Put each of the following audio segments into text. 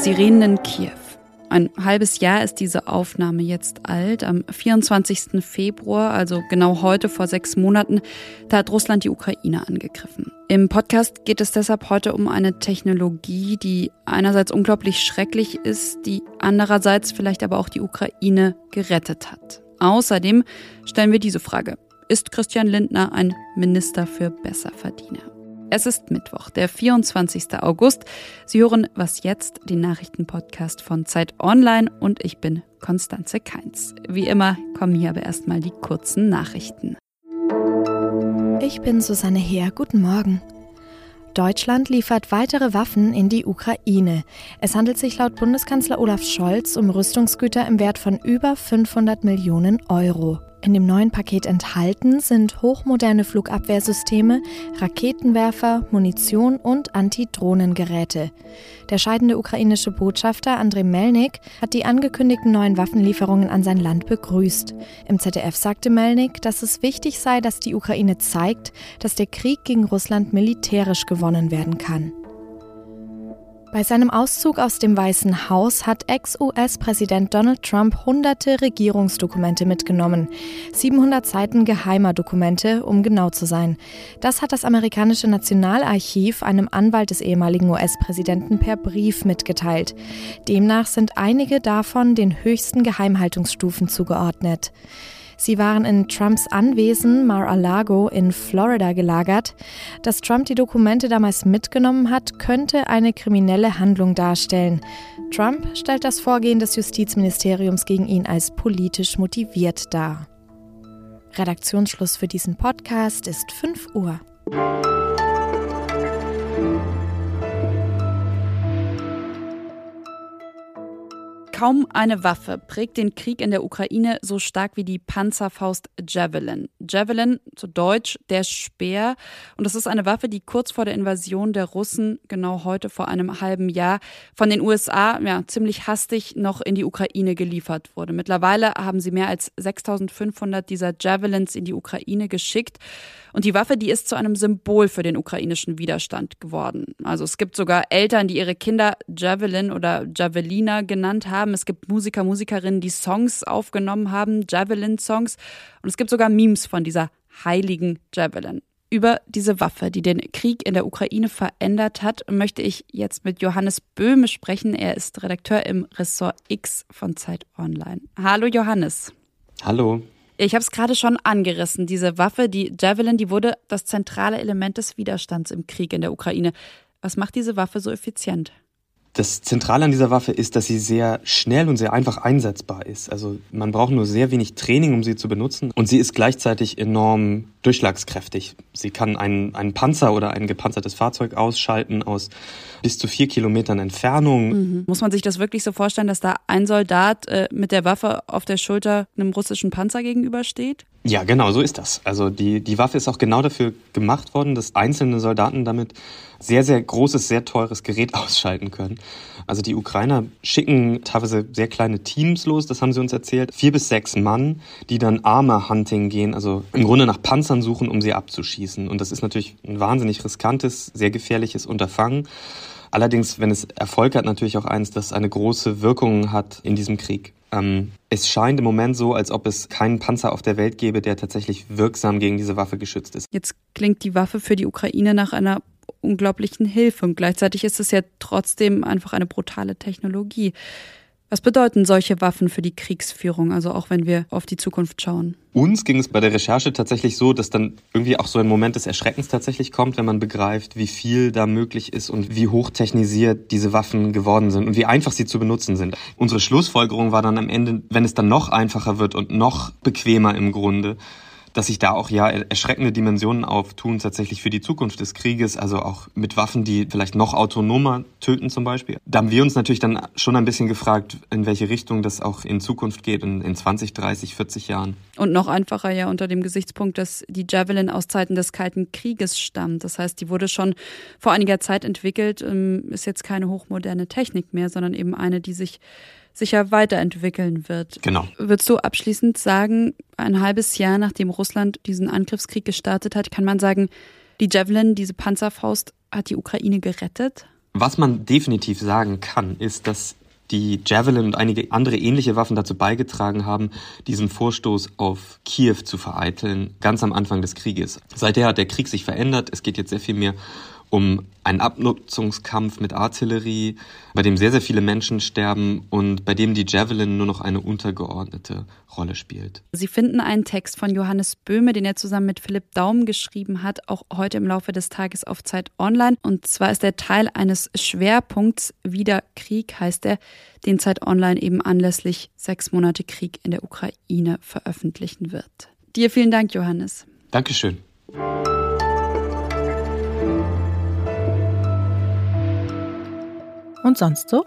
Sirenen Kiew. Ein halbes Jahr ist diese Aufnahme jetzt alt. Am 24. Februar, also genau heute vor sechs Monaten, da hat Russland die Ukraine angegriffen. Im Podcast geht es deshalb heute um eine Technologie, die einerseits unglaublich schrecklich ist, die andererseits vielleicht aber auch die Ukraine gerettet hat. Außerdem stellen wir diese Frage. Ist Christian Lindner ein Minister für Besserverdiener? Es ist Mittwoch, der 24. August. Sie hören Was jetzt, den Nachrichtenpodcast von Zeit Online und ich bin Konstanze Keins. Wie immer kommen hier aber erstmal die kurzen Nachrichten. Ich bin Susanne Heer. Guten Morgen. Deutschland liefert weitere Waffen in die Ukraine. Es handelt sich laut Bundeskanzler Olaf Scholz um Rüstungsgüter im Wert von über 500 Millionen Euro. In dem neuen Paket enthalten sind hochmoderne Flugabwehrsysteme, Raketenwerfer, Munition und Antidrohnengeräte. Der scheidende ukrainische Botschafter Andrei Melnik hat die angekündigten neuen Waffenlieferungen an sein Land begrüßt. Im ZDF sagte Melnik, dass es wichtig sei, dass die Ukraine zeigt, dass der Krieg gegen Russland militärisch gewonnen werden kann. Bei seinem Auszug aus dem Weißen Haus hat Ex-US-Präsident Donald Trump hunderte Regierungsdokumente mitgenommen. 700 Seiten geheimer Dokumente, um genau zu sein. Das hat das amerikanische Nationalarchiv einem Anwalt des ehemaligen US-Präsidenten per Brief mitgeteilt. Demnach sind einige davon den höchsten Geheimhaltungsstufen zugeordnet. Sie waren in Trumps Anwesen Mar-a-Lago in Florida gelagert. Dass Trump die Dokumente damals mitgenommen hat, könnte eine kriminelle Handlung darstellen. Trump stellt das Vorgehen des Justizministeriums gegen ihn als politisch motiviert dar. Redaktionsschluss für diesen Podcast ist 5 Uhr. Kaum eine Waffe prägt den Krieg in der Ukraine so stark wie die Panzerfaust Javelin. Javelin, zu Deutsch der Speer. Und das ist eine Waffe, die kurz vor der Invasion der Russen, genau heute vor einem halben Jahr, von den USA ja, ziemlich hastig noch in die Ukraine geliefert wurde. Mittlerweile haben sie mehr als 6500 dieser Javelins in die Ukraine geschickt. Und die Waffe, die ist zu einem Symbol für den ukrainischen Widerstand geworden. Also es gibt sogar Eltern, die ihre Kinder Javelin oder Javelina genannt haben. Es gibt Musiker, Musikerinnen, die Songs aufgenommen haben, Javelin-Songs. Und es gibt sogar Memes von dieser heiligen Javelin. Über diese Waffe, die den Krieg in der Ukraine verändert hat, möchte ich jetzt mit Johannes Böhme sprechen. Er ist Redakteur im Ressort X von Zeit Online. Hallo Johannes. Hallo. Ich habe es gerade schon angerissen. Diese Waffe, die Javelin, die wurde das zentrale Element des Widerstands im Krieg in der Ukraine. Was macht diese Waffe so effizient? Das Zentrale an dieser Waffe ist, dass sie sehr schnell und sehr einfach einsetzbar ist. Also man braucht nur sehr wenig Training, um sie zu benutzen. Und sie ist gleichzeitig enorm durchschlagskräftig. Sie kann einen, einen Panzer oder ein gepanzertes Fahrzeug ausschalten aus bis zu vier Kilometern Entfernung. Mhm. Muss man sich das wirklich so vorstellen, dass da ein Soldat äh, mit der Waffe auf der Schulter einem russischen Panzer gegenübersteht? Ja, genau, so ist das. Also die, die Waffe ist auch genau dafür gemacht worden, dass einzelne Soldaten damit sehr, sehr großes, sehr teures Gerät ausschalten können. Also die Ukrainer schicken teilweise sehr kleine Teams los, das haben sie uns erzählt. Vier bis sechs Mann, die dann Armor-Hunting gehen, also im Grunde nach Panzern suchen, um sie abzuschießen. Und das ist natürlich ein wahnsinnig riskantes, sehr gefährliches Unterfangen. Allerdings, wenn es Erfolg hat, natürlich auch eins, das eine große Wirkung hat in diesem Krieg. Ähm, es scheint im Moment so, als ob es keinen Panzer auf der Welt gäbe, der tatsächlich wirksam gegen diese Waffe geschützt ist. Jetzt klingt die Waffe für die Ukraine nach einer unglaublichen Hilfe und gleichzeitig ist es ja trotzdem einfach eine brutale Technologie. Was bedeuten solche Waffen für die Kriegsführung, also auch wenn wir auf die Zukunft schauen? Uns ging es bei der Recherche tatsächlich so, dass dann irgendwie auch so ein Moment des Erschreckens tatsächlich kommt, wenn man begreift, wie viel da möglich ist und wie hochtechnisiert diese Waffen geworden sind und wie einfach sie zu benutzen sind. Unsere Schlussfolgerung war dann am Ende, wenn es dann noch einfacher wird und noch bequemer im Grunde, dass sich da auch ja erschreckende Dimensionen auftun, tatsächlich für die Zukunft des Krieges, also auch mit Waffen, die vielleicht noch autonomer töten zum Beispiel. Da haben wir uns natürlich dann schon ein bisschen gefragt, in welche Richtung das auch in Zukunft geht, in, in 20, 30, 40 Jahren. Und noch einfacher ja unter dem Gesichtspunkt, dass die Javelin aus Zeiten des Kalten Krieges stammt. Das heißt, die wurde schon vor einiger Zeit entwickelt, ähm, ist jetzt keine hochmoderne Technik mehr, sondern eben eine, die sich sicher weiterentwickeln wird. Genau. Würdest du abschließend sagen, ein halbes Jahr nachdem Russland diesen Angriffskrieg gestartet hat, kann man sagen, die Javelin, diese Panzerfaust, hat die Ukraine gerettet? Was man definitiv sagen kann, ist, dass die Javelin und einige andere ähnliche Waffen dazu beigetragen haben, diesen Vorstoß auf Kiew zu vereiteln, ganz am Anfang des Krieges. Seither hat der Krieg sich verändert. Es geht jetzt sehr viel mehr um einen Abnutzungskampf mit Artillerie, bei dem sehr, sehr viele Menschen sterben und bei dem die Javelin nur noch eine untergeordnete Rolle spielt. Sie finden einen Text von Johannes Böhme, den er zusammen mit Philipp Daum geschrieben hat, auch heute im Laufe des Tages auf Zeit Online. Und zwar ist der Teil eines Schwerpunkts Wieder Krieg, heißt er, den Zeit Online eben anlässlich sechs Monate Krieg in der Ukraine veröffentlichen wird. Dir vielen Dank, Johannes. Dankeschön. Und sonst so?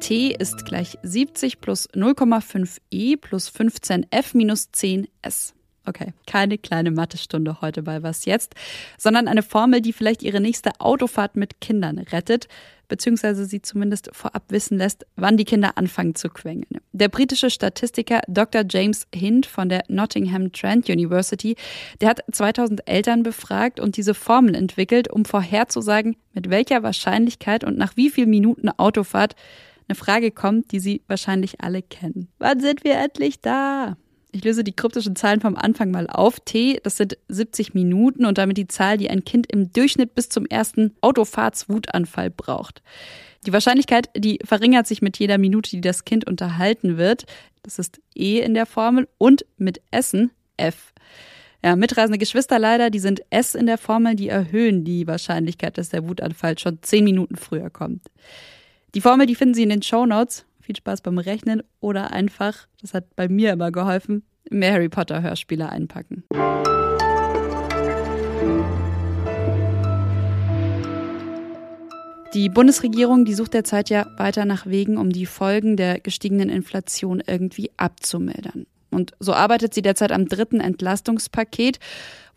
T ist gleich 70 plus 0,5 e plus 15 f minus 10 s. Okay, keine kleine Mathestunde heute bei Was jetzt, sondern eine Formel, die vielleicht Ihre nächste Autofahrt mit Kindern rettet beziehungsweise sie zumindest vorab wissen lässt, wann die Kinder anfangen zu quengeln. Der britische Statistiker Dr. James Hind von der Nottingham Trent University, der hat 2000 Eltern befragt und diese Formel entwickelt, um vorherzusagen, mit welcher Wahrscheinlichkeit und nach wie vielen Minuten Autofahrt eine Frage kommt, die Sie wahrscheinlich alle kennen. Wann sind wir endlich da? Ich löse die kryptischen Zahlen vom Anfang mal auf. T, das sind 70 Minuten und damit die Zahl, die ein Kind im Durchschnitt bis zum ersten Autofahrtswutanfall braucht. Die Wahrscheinlichkeit, die verringert sich mit jeder Minute, die das Kind unterhalten wird. Das ist E in der Formel und mit Essen F. Ja, mitreisende Geschwister leider, die sind S in der Formel, die erhöhen die Wahrscheinlichkeit, dass der Wutanfall schon 10 Minuten früher kommt. Die Formel, die finden Sie in den Show Notes. Viel Spaß beim Rechnen oder einfach, das hat bei mir immer geholfen, mehr Harry Potter Hörspiele einpacken. Die Bundesregierung, die sucht derzeit ja weiter nach Wegen, um die Folgen der gestiegenen Inflation irgendwie abzumildern. Und so arbeitet sie derzeit am dritten Entlastungspaket.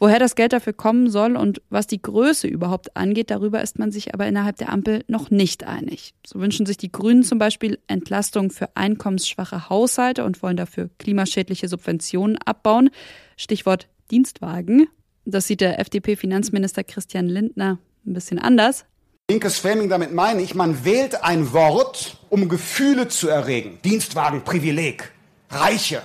Woher das Geld dafür kommen soll und was die Größe überhaupt angeht, darüber ist man sich aber innerhalb der Ampel noch nicht einig. So wünschen sich die Grünen zum Beispiel Entlastung für einkommensschwache Haushalte und wollen dafür klimaschädliche Subventionen abbauen. Stichwort Dienstwagen. Das sieht der FDP-Finanzminister Christian Lindner ein bisschen anders. Linkes Framing, damit meine ich, man wählt ein Wort, um Gefühle zu erregen. Dienstwagen, Privileg. Reiche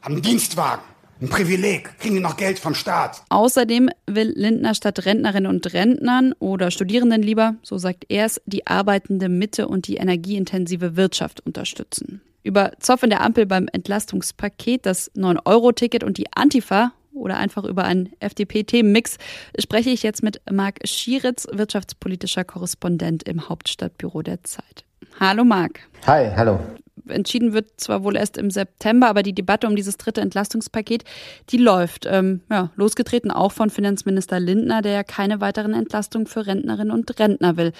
haben Dienstwagen. Ein Privileg, kriegen die noch Geld vom Staat. Außerdem will Lindner statt Rentnerinnen und Rentnern oder Studierenden lieber, so sagt er es, die arbeitende Mitte und die energieintensive Wirtschaft unterstützen. Über Zoff in der Ampel beim Entlastungspaket, das 9-Euro-Ticket und die Antifa oder einfach über einen FDP-Themenmix spreche ich jetzt mit Marc Schieritz, wirtschaftspolitischer Korrespondent im Hauptstadtbüro der Zeit. Hallo Marc. Hi, hallo entschieden wird zwar wohl erst im September, aber die Debatte um dieses dritte Entlastungspaket, die läuft. Ähm, ja, losgetreten auch von Finanzminister Lindner, der ja keine weiteren Entlastungen für Rentnerinnen und Rentner will.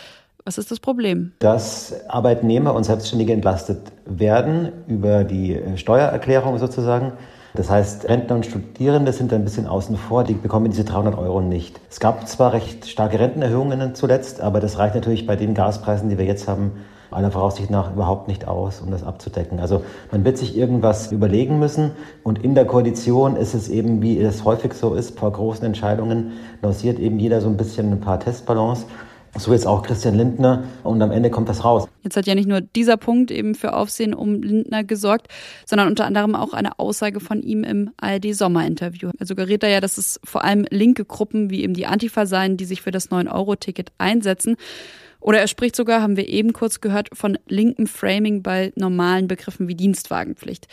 Was ist das Problem? Dass Arbeitnehmer und Selbstständige entlastet werden über die äh, Steuererklärung sozusagen. Das heißt, Rentner und Studierende sind ein bisschen außen vor, die bekommen diese 300 Euro nicht. Es gab zwar recht starke Rentenerhöhungen zuletzt, aber das reicht natürlich bei den Gaspreisen, die wir jetzt haben, aller Voraussicht nach überhaupt nicht aus, um das abzudecken. Also man wird sich irgendwas überlegen müssen und in der Koalition ist es eben, wie es häufig so ist, vor großen Entscheidungen lanciert eben jeder so ein bisschen ein paar Testballons. So jetzt auch Christian Lindner und am Ende kommt das raus. Jetzt hat ja nicht nur dieser Punkt eben für Aufsehen um Lindner gesorgt, sondern unter anderem auch eine Aussage von ihm im ARD-Sommerinterview. Er suggeriert da ja, dass es vor allem linke Gruppen wie eben die Antifa seien, die sich für das 9-Euro-Ticket einsetzen. Oder er spricht sogar, haben wir eben kurz gehört, von linkem Framing bei normalen Begriffen wie Dienstwagenpflicht.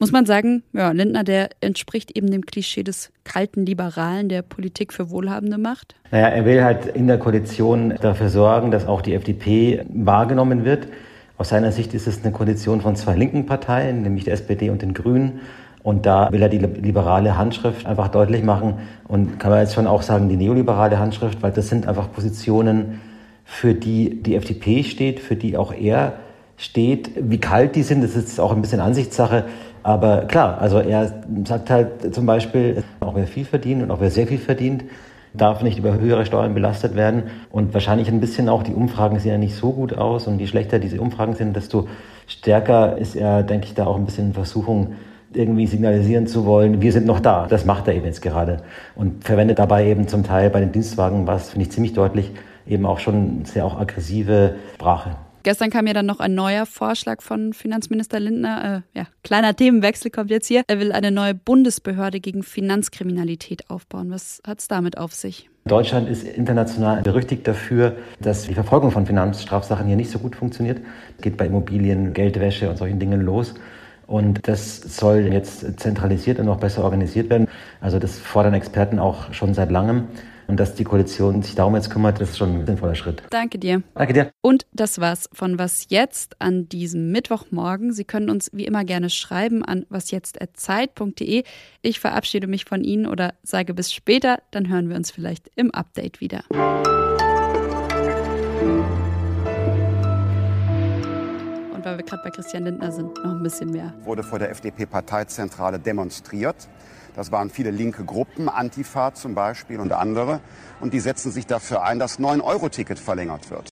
Muss man sagen, ja, Lindner, der entspricht eben dem Klischee des kalten Liberalen, der Politik für Wohlhabende macht? Naja, er will halt in der Koalition dafür sorgen, dass auch die FDP wahrgenommen wird. Aus seiner Sicht ist es eine Koalition von zwei linken Parteien, nämlich der SPD und den Grünen. Und da will er die liberale Handschrift einfach deutlich machen und kann man jetzt schon auch sagen, die neoliberale Handschrift, weil das sind einfach Positionen, für die die FDP steht, für die auch er steht. Wie kalt die sind, das ist auch ein bisschen Ansichtssache. Aber klar, also er sagt halt zum Beispiel, auch wer viel verdient und auch wer sehr viel verdient, darf nicht über höhere Steuern belastet werden. Und wahrscheinlich ein bisschen auch, die Umfragen sehen ja nicht so gut aus. Und je schlechter diese Umfragen sind, desto Stärker ist er, denke ich, da auch ein bisschen in Versuchung, irgendwie signalisieren zu wollen, wir sind noch da. Das macht er eben jetzt gerade und verwendet dabei eben zum Teil bei den Dienstwagen, was finde ich ziemlich deutlich, eben auch schon sehr auch aggressive Sprache. Gestern kam ja dann noch ein neuer Vorschlag von Finanzminister Lindner. Äh, ja, kleiner Themenwechsel kommt jetzt hier. Er will eine neue Bundesbehörde gegen Finanzkriminalität aufbauen. Was hat es damit auf sich? Deutschland ist international berüchtigt dafür, dass die Verfolgung von Finanzstrafsachen hier nicht so gut funktioniert. Es geht bei Immobilien, Geldwäsche und solchen Dingen los. Und das soll jetzt zentralisiert und noch besser organisiert werden. Also das fordern Experten auch schon seit langem. Und dass die Koalition sich darum jetzt kümmert, das ist schon ein sinnvoller Schritt. Danke dir. Danke dir. Und das war's von Was Jetzt an diesem Mittwochmorgen. Sie können uns wie immer gerne schreiben an wasjetzt.zeit.de. Ich verabschiede mich von Ihnen oder sage bis später, dann hören wir uns vielleicht im Update wieder. Und weil wir gerade bei Christian Lindner sind, noch ein bisschen mehr. Wurde vor der FDP-Parteizentrale demonstriert. Das waren viele linke Gruppen, Antifa zum Beispiel und andere. Und die setzen sich dafür ein, dass 9-Euro-Ticket verlängert wird.